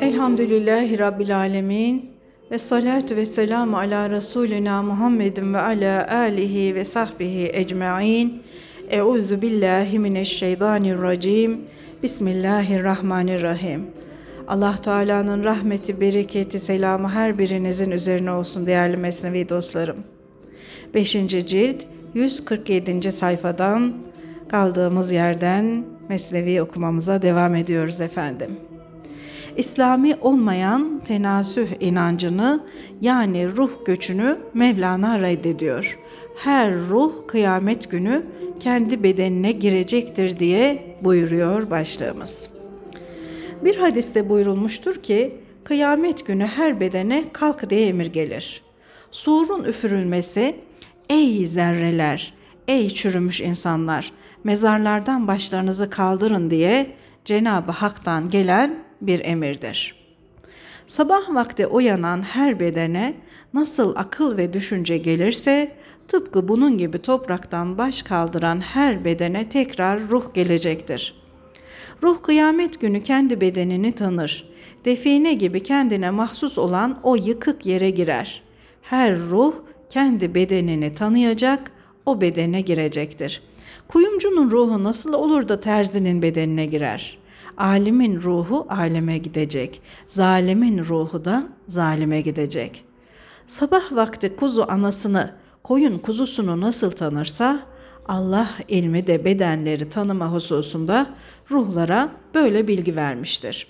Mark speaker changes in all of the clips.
Speaker 1: Elhamdülillahi Rabbil Alemin ve salatu ve selamu ala Resulina Muhammedin ve ala alihi ve sahbihi ecma'in. Euzu billahi mineşşeytanirracim. Bismillahirrahmanirrahim. Allah Teala'nın rahmeti, bereketi, selamı her birinizin üzerine olsun değerli mesnevi dostlarım. 5. cilt 147. sayfadan kaldığımız yerden mesnevi okumamıza devam ediyoruz efendim. İslami olmayan tenasüh inancını yani ruh göçünü Mevlana reddediyor. Her ruh kıyamet günü kendi bedenine girecektir diye buyuruyor başlığımız. Bir hadiste buyurulmuştur ki kıyamet günü her bedene kalk diye emir gelir. Surun üfürülmesi ey zerreler, ey çürümüş insanlar mezarlardan başlarınızı kaldırın diye Cenab-ı Hak'tan gelen bir emirdir. Sabah vakti uyanan her bedene nasıl akıl ve düşünce gelirse tıpkı bunun gibi topraktan baş kaldıran her bedene tekrar ruh gelecektir. Ruh kıyamet günü kendi bedenini tanır. Define gibi kendine mahsus olan o yıkık yere girer. Her ruh kendi bedenini tanıyacak, o bedene girecektir. Kuyumcunun ruhu nasıl olur da terzinin bedenine girer?'' Alimin ruhu aleme gidecek. Zalimin ruhu da zalime gidecek. Sabah vakti kuzu anasını, koyun kuzusunu nasıl tanırsa Allah ilmi de bedenleri tanıma hususunda ruhlara böyle bilgi vermiştir.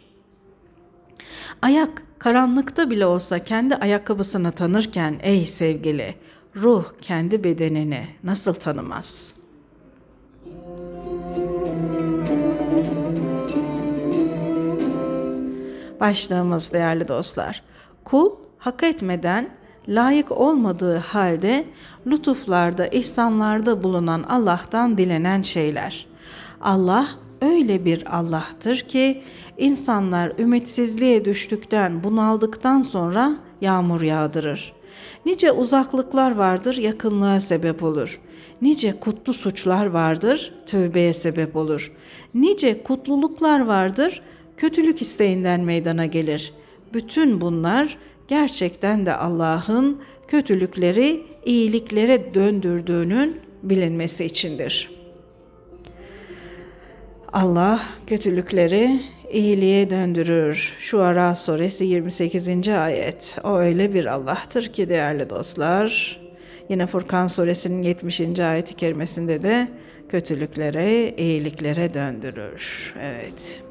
Speaker 1: Ayak karanlıkta bile olsa kendi ayakkabısını tanırken ey sevgili ruh kendi bedenini nasıl tanımaz?'' Başlığımız değerli dostlar. Kul hak etmeden, layık olmadığı halde lütuflarda, ihsanlarda bulunan Allah'tan dilenen şeyler. Allah öyle bir Allah'tır ki insanlar ümitsizliğe düştükten, bunaldıktan sonra yağmur yağdırır. Nice uzaklıklar vardır, yakınlığa sebep olur. Nice kutlu suçlar vardır, tövbeye sebep olur. Nice kutluluklar vardır, kötülük isteğinden meydana gelir. Bütün bunlar gerçekten de Allah'ın kötülükleri iyiliklere döndürdüğünün bilinmesi içindir. Allah kötülükleri iyiliğe döndürür. Şu Ara suresi 28. ayet. O öyle bir Allah'tır ki değerli dostlar. Yine Furkan suresinin 70. ayeti kerimesinde de kötülükleri iyiliklere döndürür. Evet.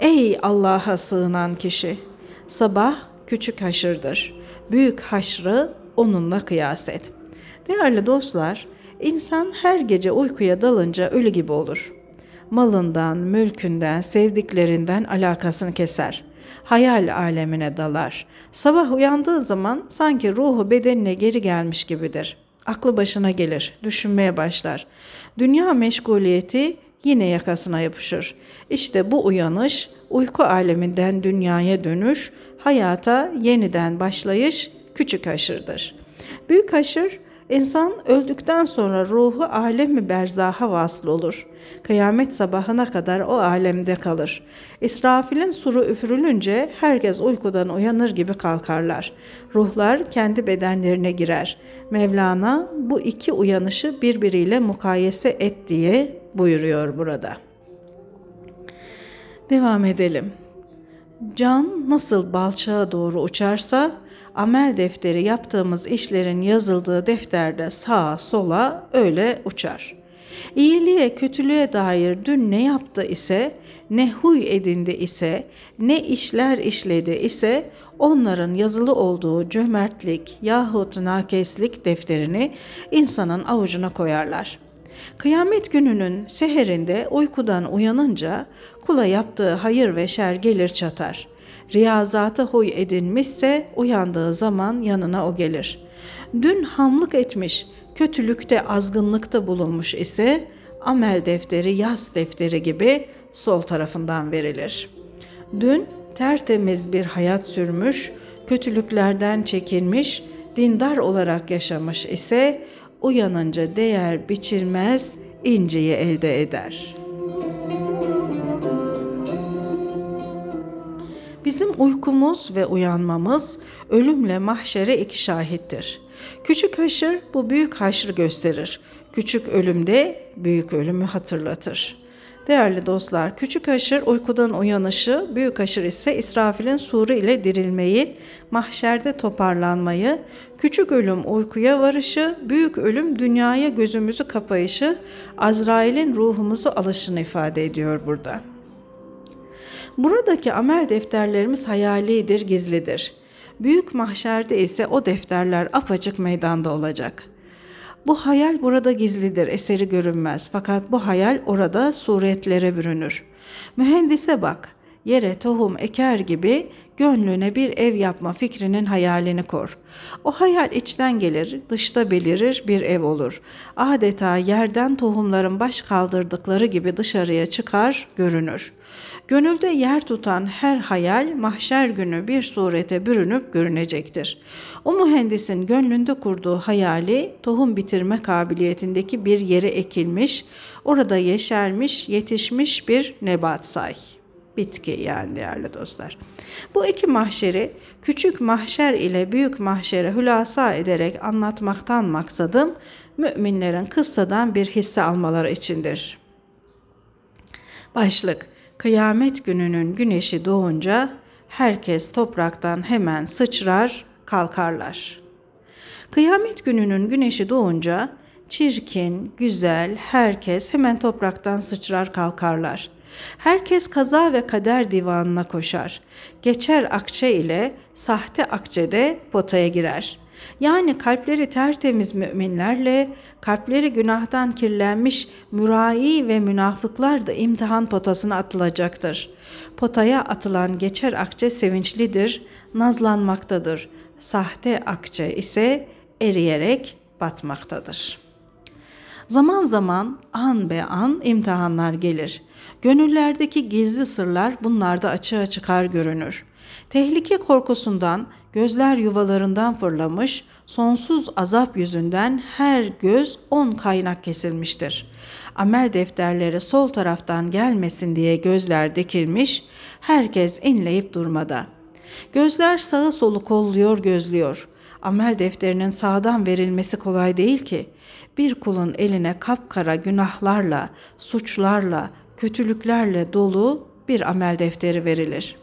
Speaker 1: Ey Allah'a sığınan kişi! Sabah küçük haşırdır. Büyük haşrı onunla kıyas et. Değerli dostlar, insan her gece uykuya dalınca ölü gibi olur. Malından, mülkünden, sevdiklerinden alakasını keser. Hayal alemine dalar. Sabah uyandığı zaman sanki ruhu bedenine geri gelmiş gibidir. Aklı başına gelir, düşünmeye başlar. Dünya meşguliyeti yine yakasına yapışır. İşte bu uyanış, uyku aleminden dünyaya dönüş, hayata yeniden başlayış küçük haşırdır. Büyük haşır, insan öldükten sonra ruhu alemi berzaha vasıl olur. Kıyamet sabahına kadar o alemde kalır. İsrafil'in suru üfürülünce herkes uykudan uyanır gibi kalkarlar. Ruhlar kendi bedenlerine girer. Mevlana bu iki uyanışı birbiriyle mukayese et diye buyuruyor burada. Devam edelim. Can nasıl balçağa doğru uçarsa amel defteri yaptığımız işlerin yazıldığı defterde sağa sola öyle uçar. İyiliğe kötülüğe dair dün ne yaptı ise, ne huy edindi ise, ne işler işledi ise onların yazılı olduğu cömertlik yahut nakeslik defterini insanın avucuna koyarlar.'' Kıyamet gününün seherinde uykudan uyanınca kula yaptığı hayır ve şer gelir çatar. riyazatı huy edinmişse uyandığı zaman yanına o gelir. Dün hamlık etmiş, kötülükte azgınlıkta bulunmuş ise amel defteri yaz defteri gibi sol tarafından verilir. Dün tertemiz bir hayat sürmüş, kötülüklerden çekinmiş, dindar olarak yaşamış ise uyanınca değer biçilmez inciyi elde eder. Bizim uykumuz ve uyanmamız ölümle mahşere iki şahittir. Küçük haşır bu büyük haşrı gösterir. Küçük ölümde büyük ölümü hatırlatır. Değerli dostlar, küçük haşır uykudan uyanışı, büyük haşır ise İsrafil'in suru ile dirilmeyi, mahşerde toparlanmayı, küçük ölüm uykuya varışı, büyük ölüm dünyaya gözümüzü kapayışı, Azrail'in ruhumuzu alışını ifade ediyor burada. Buradaki amel defterlerimiz hayalidir, gizlidir. Büyük mahşerde ise o defterler apaçık meydanda olacak. Bu hayal burada gizlidir, eseri görünmez. Fakat bu hayal orada suretlere bürünür. Mühendise bak, yere tohum eker gibi gönlüne bir ev yapma fikrinin hayalini kor. O hayal içten gelir, dışta belirir bir ev olur. Adeta yerden tohumların baş kaldırdıkları gibi dışarıya çıkar, görünür. Gönülde yer tutan her hayal mahşer günü bir surete bürünüp görünecektir. O mühendisin gönlünde kurduğu hayali tohum bitirme kabiliyetindeki bir yere ekilmiş, orada yeşermiş, yetişmiş bir nebat say bitki yani değerli dostlar. Bu iki mahşeri küçük mahşer ile büyük mahşere hülasa ederek anlatmaktan maksadım müminlerin kıssadan bir hisse almaları içindir. Başlık Kıyamet gününün güneşi doğunca herkes topraktan hemen sıçrar, kalkarlar. Kıyamet gününün güneşi doğunca çirkin, güzel herkes hemen topraktan sıçrar kalkarlar. Herkes kaza ve kader divanına koşar. Geçer akçe ile sahte akçe de potaya girer. Yani kalpleri tertemiz müminlerle, kalpleri günahtan kirlenmiş mürai ve münafıklar da imtihan potasına atılacaktır. Potaya atılan geçer akçe sevinçlidir, nazlanmaktadır. Sahte akçe ise eriyerek batmaktadır. Zaman zaman an be an imtihanlar gelir. Gönüllerdeki gizli sırlar bunlarda açığa çıkar görünür. Tehlike korkusundan gözler yuvalarından fırlamış, sonsuz azap yüzünden her göz on kaynak kesilmiştir. Amel defterleri sol taraftan gelmesin diye gözler dikilmiş, herkes inleyip durmada. Gözler sağı solu kolluyor gözlüyor. Amel defterinin sağdan verilmesi kolay değil ki. Bir kulun eline kapkara günahlarla, suçlarla, kötülüklerle dolu bir amel defteri verilir.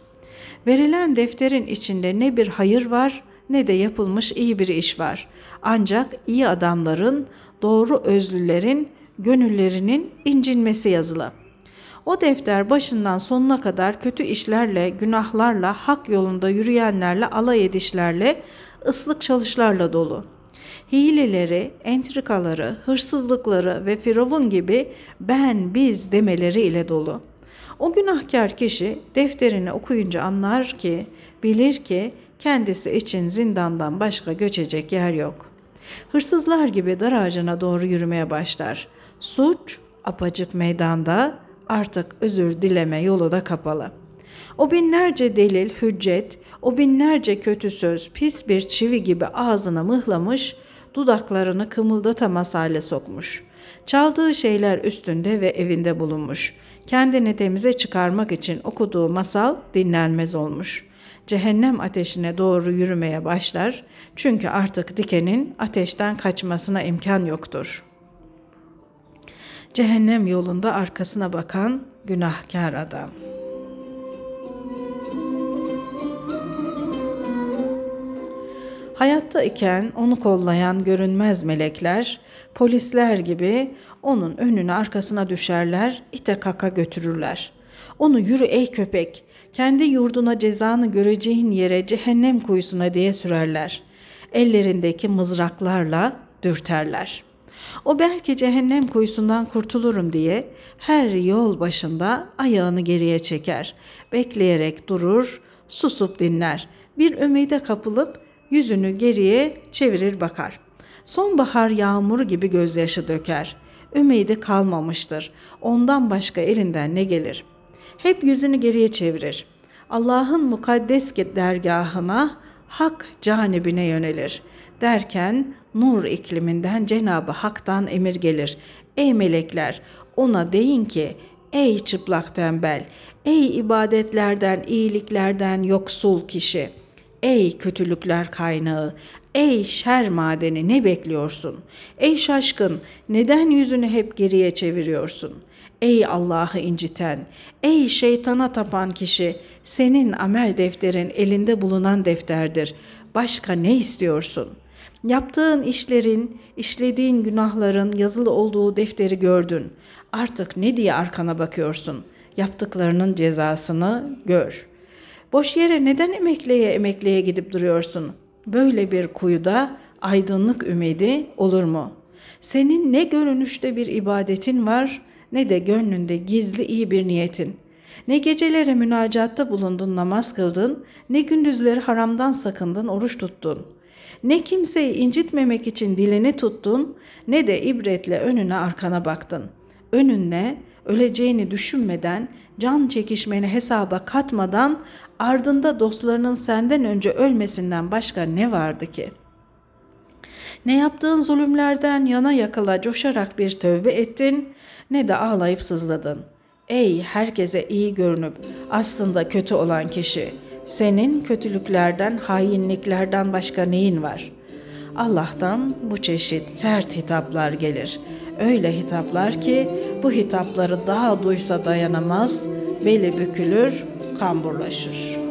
Speaker 1: Verilen defterin içinde ne bir hayır var ne de yapılmış iyi bir iş var. Ancak iyi adamların, doğru özlülerin gönüllerinin incinmesi yazılı. O defter başından sonuna kadar kötü işlerle, günahlarla, hak yolunda yürüyenlerle, alay edişlerle, ıslık çalışlarla dolu. Hileleri, entrikaları, hırsızlıkları ve firavun gibi ben biz demeleri ile dolu.'' O günahkar kişi defterini okuyunca anlar ki, bilir ki kendisi için zindandan başka göçecek yer yok. Hırsızlar gibi dar ağacına doğru yürümeye başlar. Suç apacık meydanda artık özür dileme yolu da kapalı. O binlerce delil, hüccet, o binlerce kötü söz pis bir çivi gibi ağzına mıhlamış, dudaklarını kımıldatamaz hale sokmuş. Çaldığı şeyler üstünde ve evinde bulunmuş kendini temize çıkarmak için okuduğu masal dinlenmez olmuş. Cehennem ateşine doğru yürümeye başlar çünkü artık dikenin ateşten kaçmasına imkan yoktur. Cehennem yolunda arkasına bakan günahkar adam.'' Hayatta iken onu kollayan görünmez melekler, polisler gibi onun önüne arkasına düşerler, ite kaka götürürler. Onu yürü ey köpek, kendi yurduna cezanı göreceğin yere cehennem kuyusuna diye sürerler. Ellerindeki mızraklarla dürterler. O belki cehennem kuyusundan kurtulurum diye her yol başında ayağını geriye çeker. Bekleyerek durur, susup dinler. Bir ümide kapılıp yüzünü geriye çevirir bakar. Sonbahar yağmuru gibi gözyaşı döker. Ümidi kalmamıştır. Ondan başka elinden ne gelir? Hep yüzünü geriye çevirir. Allah'ın mukaddes dergahına, hak canibine yönelir. Derken nur ikliminden Cenabı Hak'tan emir gelir. Ey melekler ona deyin ki ey çıplak tembel, ey ibadetlerden, iyiliklerden yoksul kişi, ey kötülükler kaynağı, ey şer madeni ne bekliyorsun? Ey şaşkın neden yüzünü hep geriye çeviriyorsun? Ey Allah'ı inciten, ey şeytana tapan kişi, senin amel defterin elinde bulunan defterdir. Başka ne istiyorsun?'' Yaptığın işlerin, işlediğin günahların yazılı olduğu defteri gördün. Artık ne diye arkana bakıyorsun? Yaptıklarının cezasını gör. Boş yere neden emekleye emekleye gidip duruyorsun? Böyle bir kuyuda aydınlık ümidi olur mu? Senin ne görünüşte bir ibadetin var ne de gönlünde gizli iyi bir niyetin. Ne gecelere münacatta bulundun, namaz kıldın, ne gündüzleri haramdan sakındın, oruç tuttun.'' Ne kimseyi incitmemek için dilini tuttun ne de ibretle önüne arkana baktın. Önüne öleceğini düşünmeden, can çekişmeni hesaba katmadan ardında dostlarının senden önce ölmesinden başka ne vardı ki? Ne yaptığın zulümlerden yana yakala coşarak bir tövbe ettin ne de ağlayıp sızladın. Ey herkese iyi görünüp aslında kötü olan kişi!'' Senin kötülüklerden, hainliklerden başka neyin var? Allah'tan bu çeşit sert hitaplar gelir. Öyle hitaplar ki bu hitapları daha duysa dayanamaz, beli bükülür, kamburlaşır.''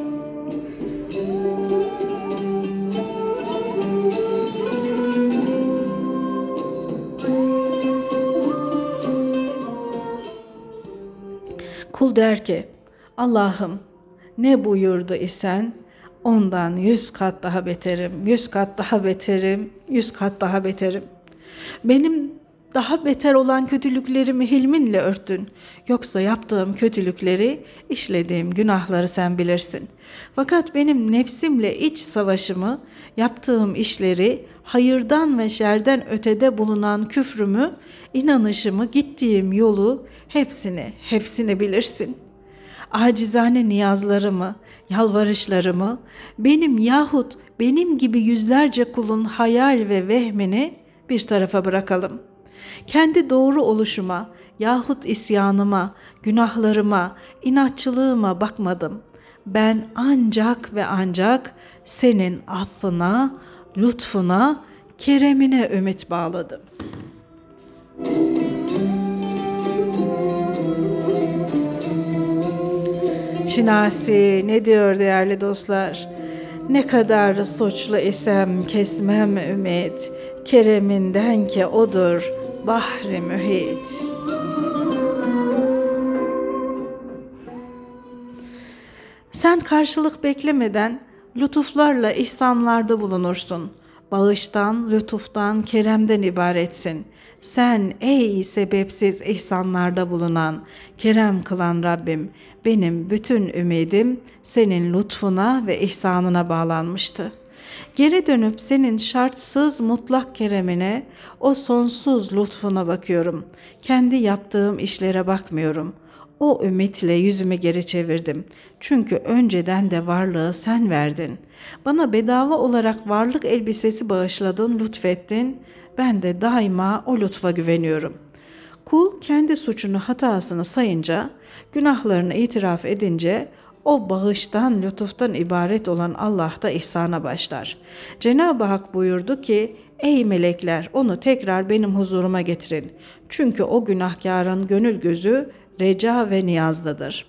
Speaker 1: Kul der ki, Allah'ım ne buyurdu isen ondan yüz kat daha beterim, yüz kat daha beterim, yüz kat daha beterim. Benim daha beter olan kötülüklerimi hilminle örttün. Yoksa yaptığım kötülükleri, işlediğim günahları sen bilirsin. Fakat benim nefsimle iç savaşımı, yaptığım işleri, hayırdan ve şerden ötede bulunan küfrümü, inanışımı, gittiğim yolu, hepsini, hepsini bilirsin.'' acizane niyazlarımı, yalvarışlarımı, benim yahut benim gibi yüzlerce kulun hayal ve vehmini bir tarafa bırakalım. Kendi doğru oluşuma yahut isyanıma, günahlarıma, inatçılığıma bakmadım. Ben ancak ve ancak senin affına, lütfuna, keremine ümit bağladım.'' Şinasi ne diyor değerli dostlar? Ne kadar suçlu isem kesmem ümit, kereminden ki odur bahri mühit. Sen karşılık beklemeden lütuflarla ihsanlarda bulunursun. Bağıştan, lütuftan, keremden ibaretsin. Sen ey sebepsiz ihsanlarda bulunan, kerem kılan Rabbim, benim bütün ümidim senin lütfuna ve ihsanına bağlanmıştı. Geri dönüp senin şartsız mutlak keremine, o sonsuz lütfuna bakıyorum. Kendi yaptığım işlere bakmıyorum. O ümitle yüzümü geri çevirdim. Çünkü önceden de varlığı sen verdin. Bana bedava olarak varlık elbisesi bağışladın, lütfettin. Ben de daima o lütfa güveniyorum.'' Kul kendi suçunu hatasını sayınca, günahlarını itiraf edince o bağıştan, lütuftan ibaret olan Allah da ihsana başlar. Cenab-ı Hak buyurdu ki, Ey melekler onu tekrar benim huzuruma getirin. Çünkü o günahkarın gönül gözü reca ve niyazdadır.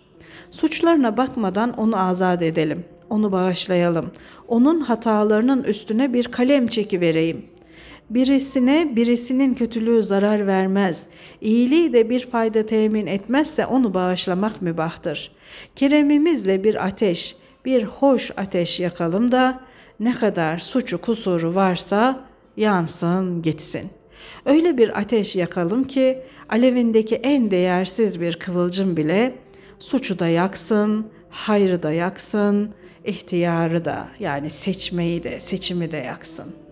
Speaker 1: Suçlarına bakmadan onu azat edelim. Onu bağışlayalım. Onun hatalarının üstüne bir kalem çeki vereyim. Birisine birisinin kötülüğü zarar vermez. İyiliği de bir fayda temin etmezse onu bağışlamak mübahtır. Keremimizle bir ateş, bir hoş ateş yakalım da ne kadar suçu kusuru varsa yansın gitsin. Öyle bir ateş yakalım ki alevindeki en değersiz bir kıvılcım bile suçu da yaksın, hayrı da yaksın, ihtiyarı da yani seçmeyi de seçimi de yaksın.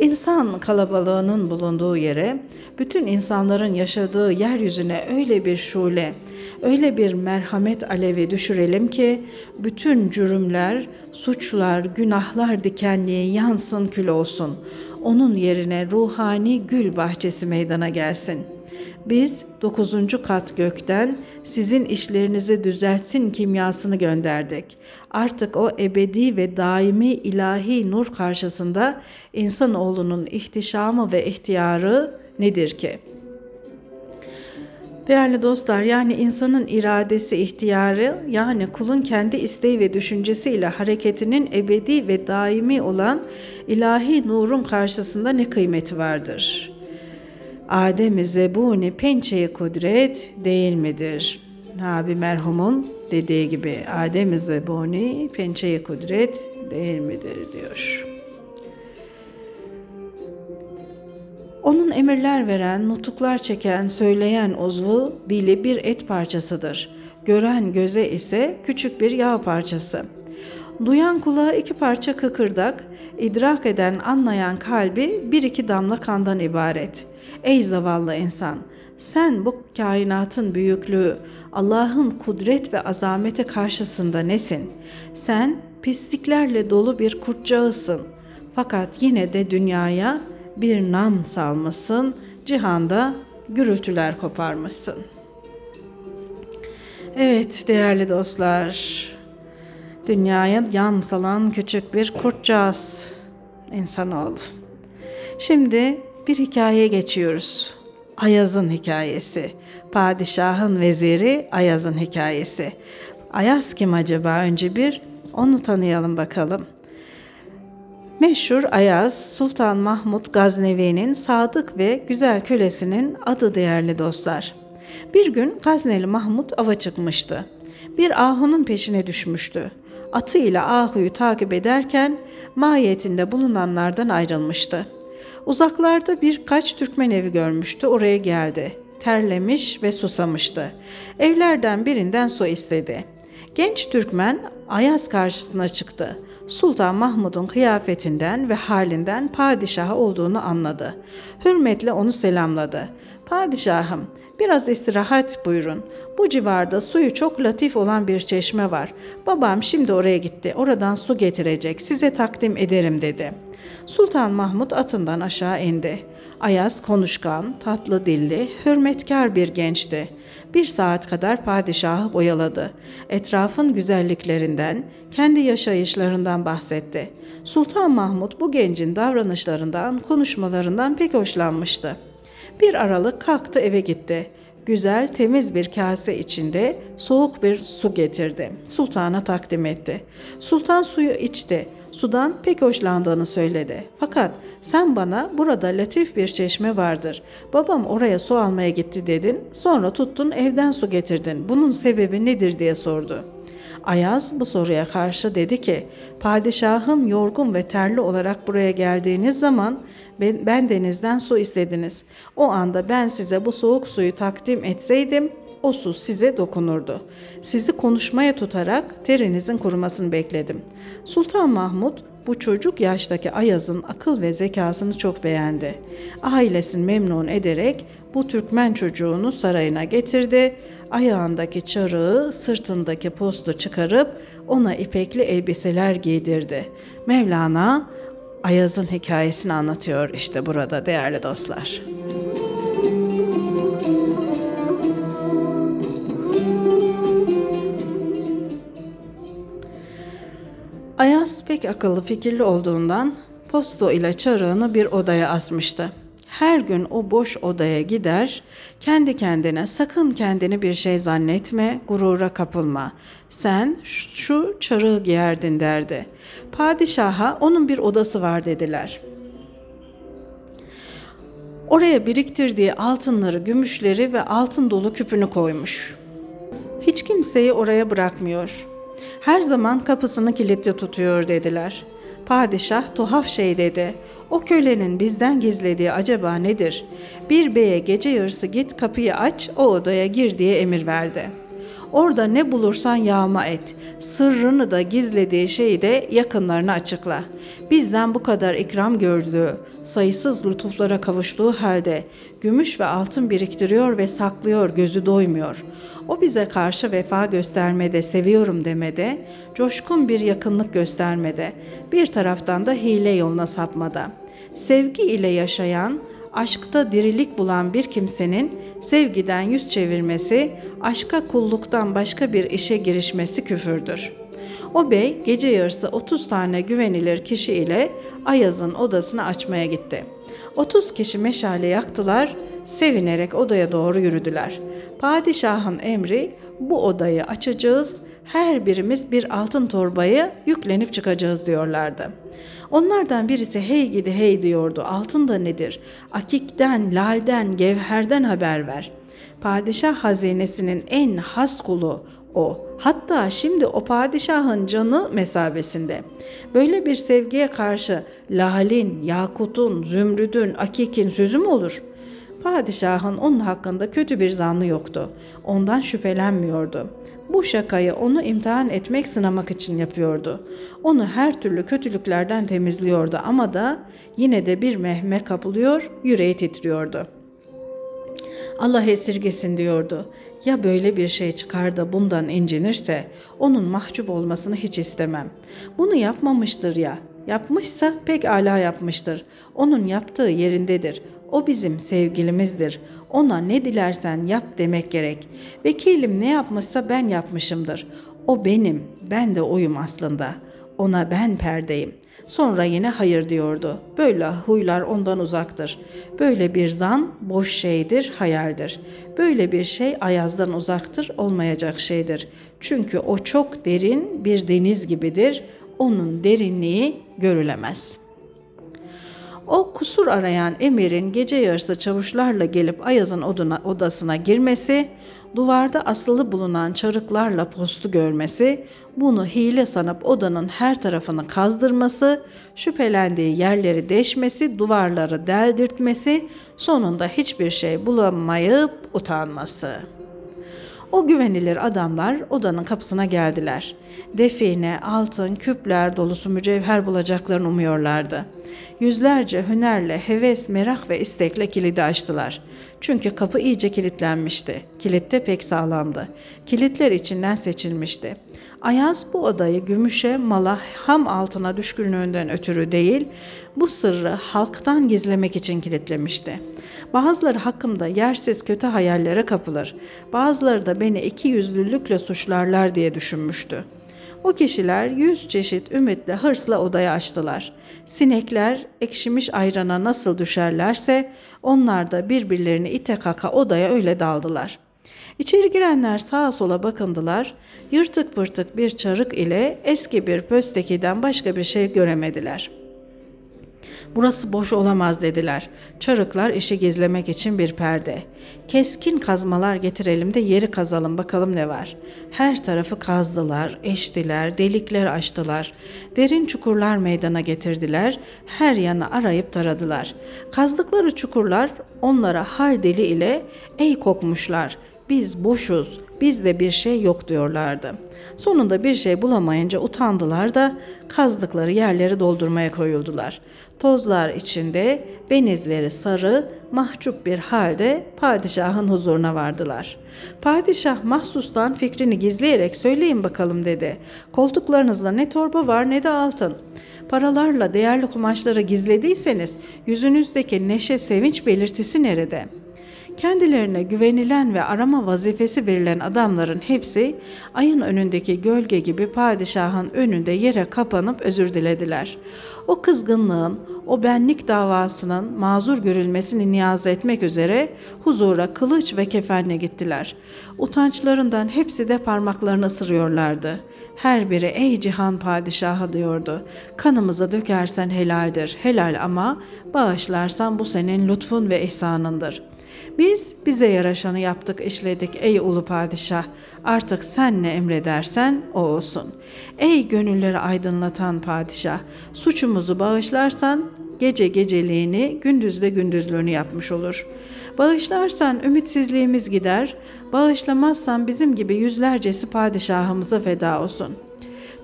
Speaker 1: İnsan kalabalığının bulunduğu yere, bütün insanların yaşadığı yeryüzüne öyle bir şule, öyle bir merhamet alevi düşürelim ki bütün cürümler, suçlar, günahlar dikenliği yansın kül olsun. Onun yerine ruhani gül bahçesi meydana gelsin.'' Biz dokuzuncu kat gökten sizin işlerinizi düzeltsin kimyasını gönderdik. Artık o ebedi ve daimi ilahi nur karşısında insanoğlunun ihtişamı ve ihtiyarı nedir ki?'' Değerli dostlar yani insanın iradesi, ihtiyarı yani kulun kendi isteği ve düşüncesiyle hareketinin ebedi ve daimi olan ilahi nurun karşısında ne kıymeti vardır? Adem-i zebuni pençeye kudret değil midir? Nabi merhumun dediği gibi Adem-i zebuni pençeye kudret değil midir diyor. Onun emirler veren, nutuklar çeken, söyleyen uzvu dili bir et parçasıdır. Gören göze ise küçük bir yağ parçası. Duyan kulağa iki parça kıkırdak, idrak eden, anlayan kalbi bir iki damla kandan ibaret. Ey zavallı insan! Sen bu kainatın büyüklüğü, Allah'ın kudret ve azameti karşısında nesin? Sen pisliklerle dolu bir kurtcağısın. Fakat yine de dünyaya bir nam salmışsın, cihanda gürültüler koparmışsın. Evet değerli dostlar, dünyaya yam salan küçük bir kurtcağız insanoğlu. Şimdi bir hikayeye geçiyoruz. Ayaz'ın hikayesi. Padişahın veziri Ayaz'ın hikayesi. Ayaz kim acaba? Önce bir onu tanıyalım bakalım. Meşhur Ayaz, Sultan Mahmud Gaznevi'nin sadık ve güzel kölesinin adı değerli dostlar. Bir gün Gazneli Mahmud ava çıkmıştı. Bir ahunun peşine düşmüştü. Atıyla ahuyu takip ederken mahiyetinde bulunanlardan ayrılmıştı. Uzaklarda birkaç Türkmen evi görmüştü, oraya geldi. Terlemiş ve susamıştı. Evlerden birinden su istedi. Genç Türkmen Ayaz karşısına çıktı. Sultan Mahmud'un kıyafetinden ve halinden padişah olduğunu anladı. Hürmetle onu selamladı. Padişahım, biraz istirahat buyurun. Bu civarda suyu çok latif olan bir çeşme var. Babam şimdi oraya gitti. Oradan su getirecek. Size takdim ederim dedi. Sultan Mahmud atından aşağı indi. Ayaz konuşkan, tatlı dilli, hürmetkar bir gençti. Bir saat kadar padişahı oyaladı. Etrafın güzelliklerinden, kendi yaşayışlarından bahsetti. Sultan Mahmud bu gencin davranışlarından, konuşmalarından pek hoşlanmıştı. Bir aralık kalktı eve gitti. Güzel, temiz bir kase içinde soğuk bir su getirdi. Sultana takdim etti. Sultan suyu içti. Sudan pek hoşlandığını söyledi. Fakat sen bana burada latif bir çeşme vardır. Babam oraya su almaya gitti dedin. Sonra tuttun evden su getirdin. Bunun sebebi nedir diye sordu. Ayaz bu soruya karşı dedi ki, padişahım yorgun ve terli olarak buraya geldiğiniz zaman ben, ben denizden su istediniz. O anda ben size bu soğuk suyu takdim etseydim o su size dokunurdu. Sizi konuşmaya tutarak terinizin kurumasını bekledim. Sultan Mahmud bu çocuk yaştaki Ayaz'ın akıl ve zekasını çok beğendi. Ailesini memnun ederek bu Türkmen çocuğunu sarayına getirdi. Ayağındaki çarığı, sırtındaki postu çıkarıp ona ipekli elbiseler giydirdi. Mevlana Ayaz'ın hikayesini anlatıyor işte burada değerli dostlar. Ayaz pek akıllı fikirli olduğundan posto ile çarığını bir odaya asmıştı. Her gün o boş odaya gider, kendi kendine sakın kendini bir şey zannetme, gurura kapılma. Sen şu çarığı giyerdin derdi. Padişaha onun bir odası var dediler. Oraya biriktirdiği altınları, gümüşleri ve altın dolu küpünü koymuş. Hiç kimseyi oraya bırakmıyor. Her zaman kapısını kilitli tutuyor dediler. Padişah tuhaf şey dedi. O kölenin bizden gizlediği acaba nedir? Bir beye gece yarısı git kapıyı aç, o odaya gir diye emir verdi. Orada ne bulursan yağma et. Sırrını da gizlediği şeyi de yakınlarına açıkla. Bizden bu kadar ikram gördüğü, sayısız lütuflara kavuştuğu halde gümüş ve altın biriktiriyor ve saklıyor, gözü doymuyor. O bize karşı vefa göstermede, seviyorum demede, coşkun bir yakınlık göstermede, bir taraftan da hile yoluna sapmada. Sevgi ile yaşayan, aşkta dirilik bulan bir kimsenin sevgiden yüz çevirmesi, aşka kulluktan başka bir işe girişmesi küfürdür. O bey gece yarısı 30 tane güvenilir kişi ile Ayaz'ın odasını açmaya gitti. 30 kişi meşale yaktılar, sevinerek odaya doğru yürüdüler. Padişahın emri bu odayı açacağız, her birimiz bir altın torbayı yüklenip çıkacağız diyorlardı. Onlardan birisi hey gidi hey diyordu. Altın da nedir? Akikten, lalden, gevherden haber ver. Padişah hazinesinin en has kulu o. Hatta şimdi o padişahın canı mesabesinde. Böyle bir sevgiye karşı lalin, yakutun, zümrüdün, akikin sözü mü olur?'' Padişahın onun hakkında kötü bir zannı yoktu. Ondan şüphelenmiyordu. Bu şakayı onu imtihan etmek sınamak için yapıyordu. Onu her türlü kötülüklerden temizliyordu ama da yine de bir mehme kapılıyor, yüreği titriyordu. Allah esirgesin diyordu. Ya böyle bir şey çıkar da bundan incinirse onun mahcup olmasını hiç istemem. Bunu yapmamıştır ya. Yapmışsa pek ala yapmıştır. Onun yaptığı yerindedir. O bizim sevgilimizdir. Ona ne dilersen yap demek gerek. Vekilim ne yapmışsa ben yapmışımdır. O benim, ben de oyum aslında. Ona ben perdeyim. Sonra yine hayır diyordu. Böyle huylar ondan uzaktır. Böyle bir zan boş şeydir, hayaldir. Böyle bir şey ayazdan uzaktır, olmayacak şeydir. Çünkü o çok derin bir deniz gibidir. Onun derinliği görülemez.'' O kusur arayan emirin gece yarısı çavuşlarla gelip Ayaz'ın oduna, odasına girmesi, duvarda asılı bulunan çarıklarla postu görmesi, bunu hile sanıp odanın her tarafını kazdırması, şüphelendiği yerleri deşmesi, duvarları deldirtmesi, sonunda hiçbir şey bulamayıp utanması.'' O güvenilir adamlar odanın kapısına geldiler. Define, altın, küpler dolusu mücevher bulacaklarını umuyorlardı. Yüzlerce hünerle, heves, merak ve istekle kilidi açtılar. Çünkü kapı iyice kilitlenmişti. Kilit de pek sağlamdı. Kilitler içinden seçilmişti. Ayaz bu odayı gümüşe, mala, ham altına düşkünlüğünden ötürü değil, bu sırrı halktan gizlemek için kilitlemişti. Bazıları hakkımda yersiz kötü hayallere kapılır, bazıları da beni iki yüzlülükle suçlarlar diye düşünmüştü. O kişiler yüz çeşit ümitle hırsla odaya açtılar. Sinekler ekşimiş ayrana nasıl düşerlerse onlar da birbirlerini ite kaka odaya öyle daldılar.'' İçeri girenler sağa sola bakındılar. Yırtık pırtık bir çarık ile eski bir pöstekiden başka bir şey göremediler. Burası boş olamaz dediler. Çarıklar işi gizlemek için bir perde. Keskin kazmalar getirelim de yeri kazalım bakalım ne var. Her tarafı kazdılar, eştiler, delikler açtılar. Derin çukurlar meydana getirdiler. Her yanı arayıp taradılar. Kazdıkları çukurlar onlara hal deli ile ey kokmuşlar biz boşuz, bizde bir şey yok diyorlardı. Sonunda bir şey bulamayınca utandılar da kazdıkları yerleri doldurmaya koyuldular. Tozlar içinde benizleri sarı, mahcup bir halde padişahın huzuruna vardılar. Padişah mahsustan fikrini gizleyerek söyleyin bakalım dedi. Koltuklarınızda ne torba var ne de altın. Paralarla değerli kumaşları gizlediyseniz yüzünüzdeki neşe sevinç belirtisi nerede?'' Kendilerine güvenilen ve arama vazifesi verilen adamların hepsi ayın önündeki gölge gibi padişahın önünde yere kapanıp özür dilediler. O kızgınlığın, o benlik davasının mazur görülmesini niyaz etmek üzere huzura kılıç ve kefenle gittiler. Utançlarından hepsi de parmaklarını ısırıyorlardı. Her biri ey cihan padişahı diyordu. Kanımıza dökersen helaldir, helal ama bağışlarsan bu senin lütfun ve ihsanındır.'' Biz bize yaraşanı yaptık işledik ey ulu padişah. Artık sen ne emredersen o olsun. Ey gönülleri aydınlatan padişah. Suçumuzu bağışlarsan gece geceliğini gündüzde gündüzlüğünü yapmış olur. Bağışlarsan ümitsizliğimiz gider, bağışlamazsan bizim gibi yüzlercesi padişahımıza feda olsun.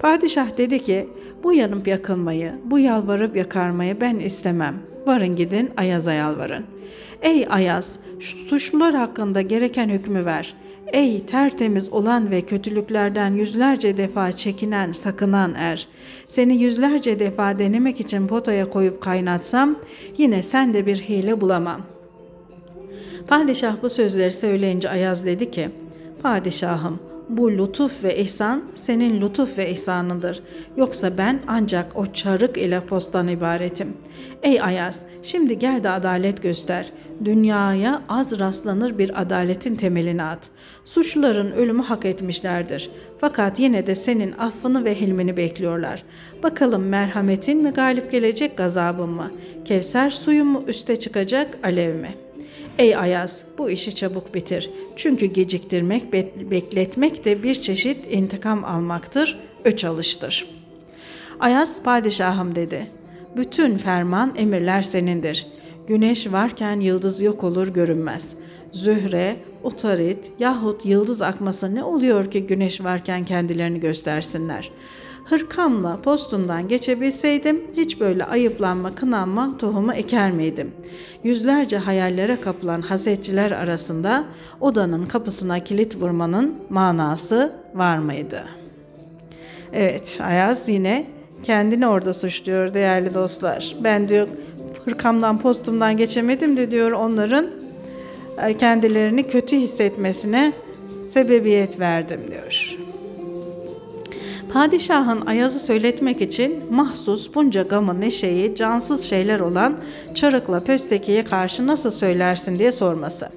Speaker 1: Padişah dedi ki, bu yanıp yakılmayı, bu yalvarıp yakarmayı ben istemem. Varın gidin Ayaz'a yalvarın. Ey Ayaz, şu suçlular hakkında gereken hükmü ver. Ey tertemiz olan ve kötülüklerden yüzlerce defa çekinen, sakınan er. Seni yüzlerce defa denemek için potaya koyup kaynatsam yine sen de bir hile bulamam. Padişah bu sözleri söyleyince Ayaz dedi ki, Padişahım bu lütuf ve ihsan senin lütuf ve ihsanındır. Yoksa ben ancak o çarık ile postan ibaretim. Ey Ayaz, şimdi gel de adalet göster. Dünyaya az rastlanır bir adaletin temelini at. Suçluların ölümü hak etmişlerdir. Fakat yine de senin affını ve hilmini bekliyorlar. Bakalım merhametin mi galip gelecek gazabın mı? Kevser suyu mu üste çıkacak alev mi?'' Ey Ayaz bu işi çabuk bitir. Çünkü geciktirmek, bekletmek de bir çeşit intikam almaktır, öç alıştır. Ayaz padişahım dedi. Bütün ferman emirler senindir. Güneş varken yıldız yok olur görünmez. Zühre, utarit yahut yıldız akması ne oluyor ki güneş varken kendilerini göstersinler?'' Hırkamla postumdan geçebilseydim hiç böyle ayıplanma, kınanma tohumu eker miydim? Yüzlerce hayallere kapılan hasetçiler arasında odanın kapısına kilit vurmanın manası var mıydı? Evet, Ayaz yine kendini orada suçluyor değerli dostlar. Ben diyor hırkamdan postumdan geçemedim de diyor onların e, kendilerini kötü hissetmesine sebebiyet verdim diyor. Padişahın Ayaz'ı söyletmek için mahsus bunca gamı neşeyi cansız şeyler olan çarıkla pöstekiye karşı nasıl söylersin diye sorması.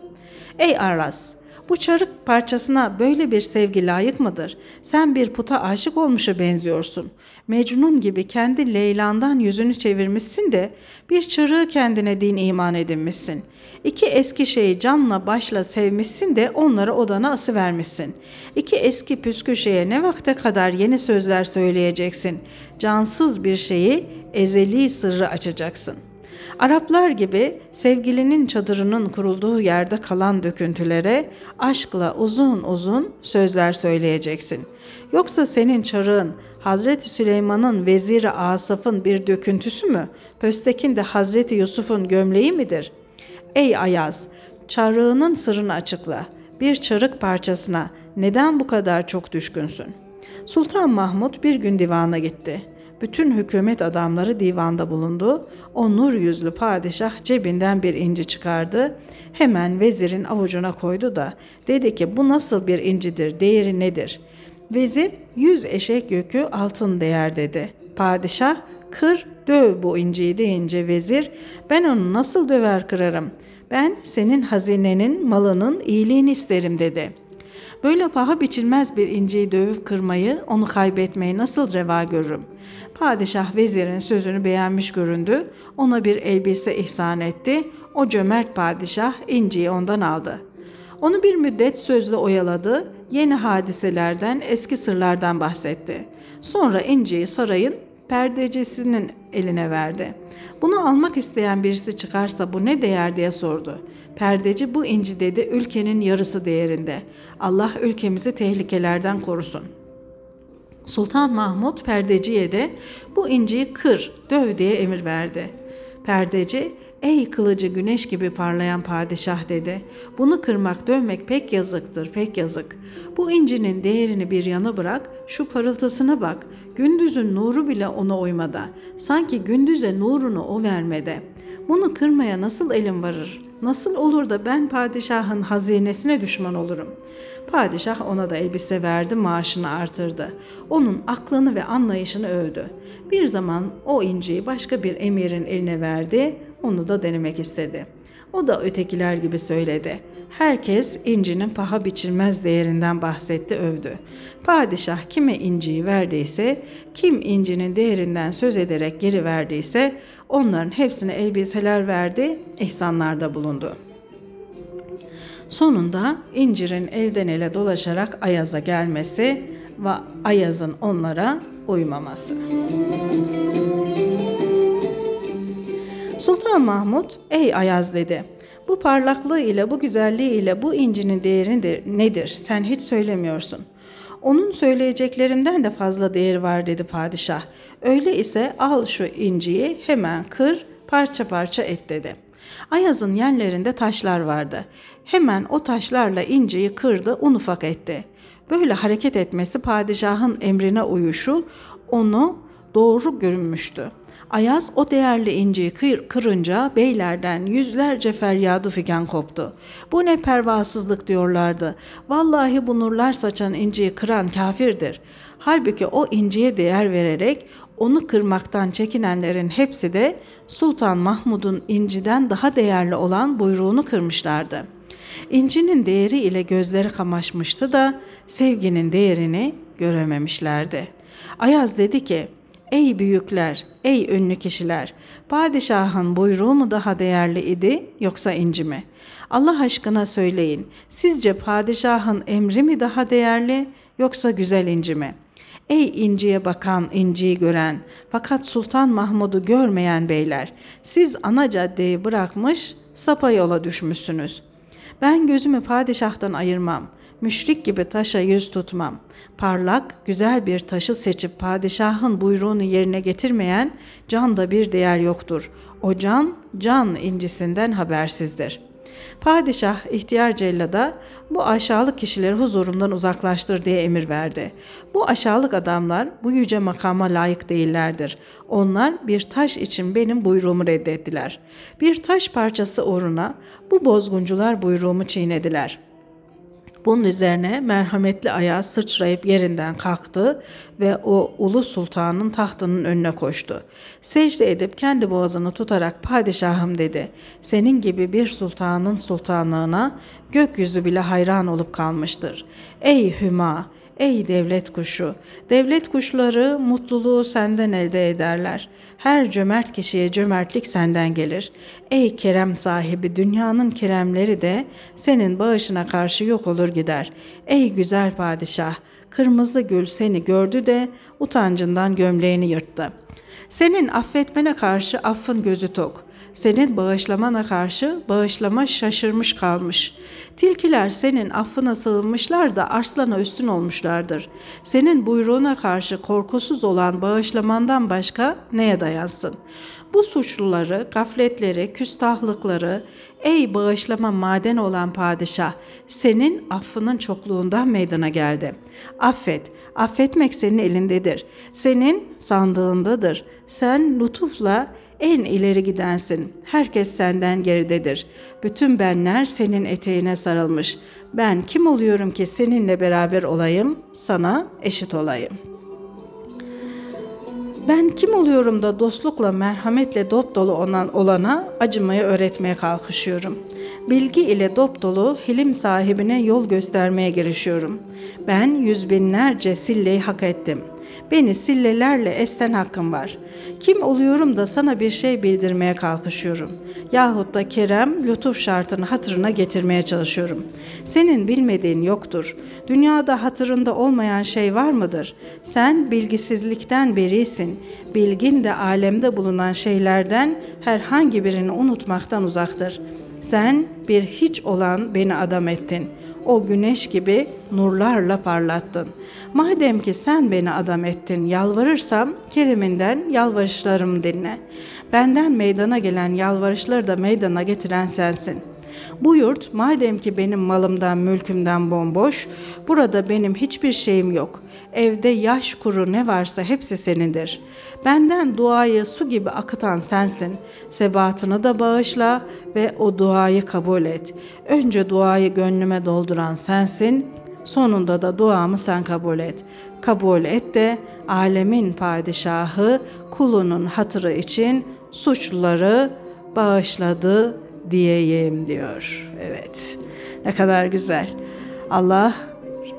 Speaker 1: Ey Aras, bu çarık parçasına böyle bir sevgi layık mıdır? Sen bir puta aşık olmuşa benziyorsun. Mecnun gibi kendi Leyla'ndan yüzünü çevirmişsin de bir çarığı kendine din iman edinmişsin. İki eski şeyi canla başla sevmişsin de onları odana asıvermişsin. İki eski püskü şeye ne vakte kadar yeni sözler söyleyeceksin. Cansız bir şeyi ezeli sırrı açacaksın. Araplar gibi sevgilinin çadırının kurulduğu yerde kalan döküntülere aşkla uzun uzun sözler söyleyeceksin. Yoksa senin çarığın Hazreti Süleyman'ın veziri Asaf'ın bir döküntüsü mü? Pöstekin de Hazreti Yusuf'un gömleği midir? Ey Ayaz, çarığının sırrını açıkla. Bir çarık parçasına neden bu kadar çok düşkünsün? Sultan Mahmud bir gün divana gitti. Bütün hükümet adamları divanda bulundu. O nur yüzlü padişah cebinden bir inci çıkardı. Hemen vezirin avucuna koydu da dedi ki bu nasıl bir incidir, değeri nedir? Vezir yüz eşek yükü altın değer dedi. Padişah kır döv bu inciyi deyince vezir ben onu nasıl döver kırarım? Ben senin hazinenin malının iyiliğini isterim dedi.'' Böyle paha biçilmez bir inciyi dövüp kırmayı, onu kaybetmeyi nasıl reva görürüm? Padişah vezirin sözünü beğenmiş göründü, ona bir elbise ihsan etti. O cömert padişah inciyi ondan aldı. Onu bir müddet sözle oyaladı, yeni hadiselerden, eski sırlardan bahsetti. Sonra inciyi sarayın perdecisinin eline verdi. Bunu almak isteyen birisi çıkarsa bu ne değer diye sordu. Perdeci bu inci dedi ülkenin yarısı değerinde. Allah ülkemizi tehlikelerden korusun. Sultan Mahmud perdeciye de bu inciyi kır, döv diye emir verdi. Perdeci Ey kılıcı güneş gibi parlayan padişah dedi. Bunu kırmak dövmek pek yazıktır pek yazık. Bu incinin değerini bir yana bırak şu parıltısına bak. Gündüzün nuru bile ona uymada. Sanki gündüze nurunu o vermede. Bunu kırmaya nasıl elim varır? Nasıl olur da ben padişahın hazinesine düşman olurum? Padişah ona da elbise verdi, maaşını artırdı. Onun aklını ve anlayışını övdü. Bir zaman o inciyi başka bir emirin eline verdi, onu da denemek istedi. O da ötekiler gibi söyledi. Herkes incinin paha biçilmez değerinden bahsetti, övdü. Padişah kime inciyi verdiyse, kim incinin değerinden söz ederek geri verdiyse, onların hepsine elbiseler verdi, ihsanlarda bulundu. Sonunda incirin elden ele dolaşarak Ayaz'a gelmesi ve Ayaz'ın onlara uymaması. Sultan Mahmud, ey Ayaz dedi, Bu parlaklığı ile, bu güzelliği ile bu incinin değeri de- nedir? Sen hiç söylemiyorsun. Onun söyleyeceklerimden de fazla değeri var dedi padişah. Öyle ise al şu inciyi hemen kır, parça parça et dedi. Ayaz'ın yerlerinde taşlar vardı. Hemen o taşlarla inciyi kırdı, un ufak etti. Böyle hareket etmesi padişahın emrine uyuşu onu doğru görünmüştü. Ayaz o değerli inciyi kır, kırınca beylerden yüzlerce feryadı figan koptu. Bu ne pervasızlık diyorlardı. Vallahi bu nurlar saçan inciyi kıran kafirdir. Halbuki o inciye değer vererek onu kırmaktan çekinenlerin hepsi de Sultan Mahmud'un inciden daha değerli olan buyruğunu kırmışlardı. İncinin değeri ile gözleri kamaşmıştı da sevginin değerini görememişlerdi. Ayaz dedi ki, Ey büyükler, ey ünlü kişiler, padişahın buyruğu mu daha değerli idi yoksa inci mi? Allah aşkına söyleyin, sizce padişahın emri mi daha değerli yoksa güzel inci mi?'' Ey inciye bakan, inciyi gören, fakat Sultan Mahmud'u görmeyen beyler, siz ana caddeyi bırakmış, sapa yola düşmüşsünüz. Ben gözümü padişahtan ayırmam, müşrik gibi taşa yüz tutmam. Parlak, güzel bir taşı seçip padişahın buyruğunu yerine getirmeyen canda bir değer yoktur. O can, can incisinden habersizdir.'' Padişah ihtiyar cellada bu aşağılık kişileri huzurumdan uzaklaştır diye emir verdi. Bu aşağılık adamlar bu yüce makama layık değillerdir. Onlar bir taş için benim buyruğumu reddettiler. Bir taş parçası uğruna bu bozguncular buyruğumu çiğnediler.'' Bunun üzerine merhametli ayağı sıçrayıp yerinden kalktı ve o ulu sultanın tahtının önüne koştu. Secde edip kendi boğazını tutarak padişahım dedi. Senin gibi bir sultanın sultanlığına gökyüzü bile hayran olup kalmıştır. Ey Hüma! Ey devlet kuşu, devlet kuşları mutluluğu senden elde ederler. Her cömert kişiye cömertlik senden gelir. Ey kerem sahibi, dünyanın keremleri de senin bağışına karşı yok olur gider. Ey güzel padişah, kırmızı gül seni gördü de utancından gömleğini yırttı. Senin affetmene karşı affın gözü tok. Senin bağışlamana karşı bağışlama şaşırmış kalmış. Tilkiler senin affına sığınmışlar da arslana üstün olmuşlardır. Senin buyruğuna karşı korkusuz olan bağışlamandan başka neye dayansın? Bu suçluları, gafletleri, küstahlıkları, ey bağışlama maden olan padişah, senin affının çokluğundan meydana geldi. Affet, affetmek senin elindedir. Senin sandığındadır. Sen lütufla en ileri gidensin. Herkes senden geridedir. Bütün benler senin eteğine sarılmış. Ben kim oluyorum ki seninle beraber olayım, sana eşit olayım.'' Ben kim oluyorum da dostlukla, merhametle dop dolu olan olana acımayı öğretmeye kalkışıyorum. Bilgi ile dop dolu hilim sahibine yol göstermeye girişiyorum. Ben yüz binlerce silleyi hak ettim. Beni sillelerle esten hakkım var. Kim oluyorum da sana bir şey bildirmeye kalkışıyorum. Yahut da kerem, lütuf şartını hatırına getirmeye çalışıyorum. Senin bilmediğin yoktur. Dünyada hatırında olmayan şey var mıdır? Sen bilgisizlikten berisin. Bilgin de alemde bulunan şeylerden herhangi birini unutmaktan uzaktır. Sen bir hiç olan beni adam ettin.'' o güneş gibi nurlarla parlattın. Madem ki sen beni adam ettin, yalvarırsam kereminden yalvarışlarım dinle. Benden meydana gelen yalvarışları da meydana getiren sensin.'' Bu yurt madem ki benim malımdan mülkümden bomboş, burada benim hiçbir şeyim yok. Evde yaş kuru ne varsa hepsi senindir. Benden duayı su gibi akıtan sensin. Sebatını da bağışla ve o duayı kabul et. Önce duayı gönlüme dolduran sensin, sonunda da duamı sen kabul et. Kabul et de alemin padişahı kulunun hatırı için suçluları bağışladı diyeyim diyor. Evet. Ne kadar güzel. Allah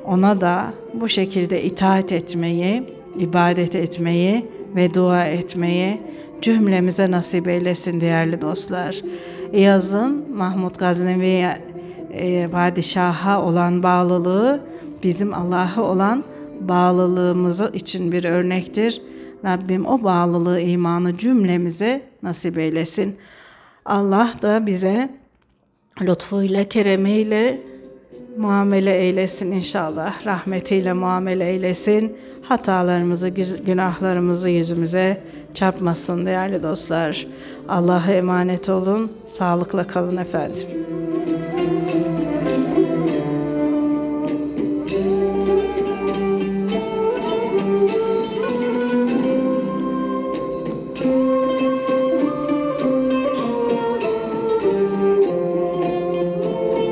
Speaker 1: ona da bu şekilde itaat etmeyi, ibadet etmeyi ve dua etmeyi cümlemize nasip eylesin değerli dostlar. Yazın Mahmut Gaznevi e, padişaha olan bağlılığı bizim Allah'a olan bağlılığımız için bir örnektir. Rabbim o bağlılığı imanı cümlemize nasip eylesin. Allah da bize lütfuyla, keremiyle muamele eylesin inşallah. Rahmetiyle muamele eylesin. Hatalarımızı, günahlarımızı yüzümüze çarpmasın değerli dostlar. Allah'a emanet olun. Sağlıkla kalın efendim.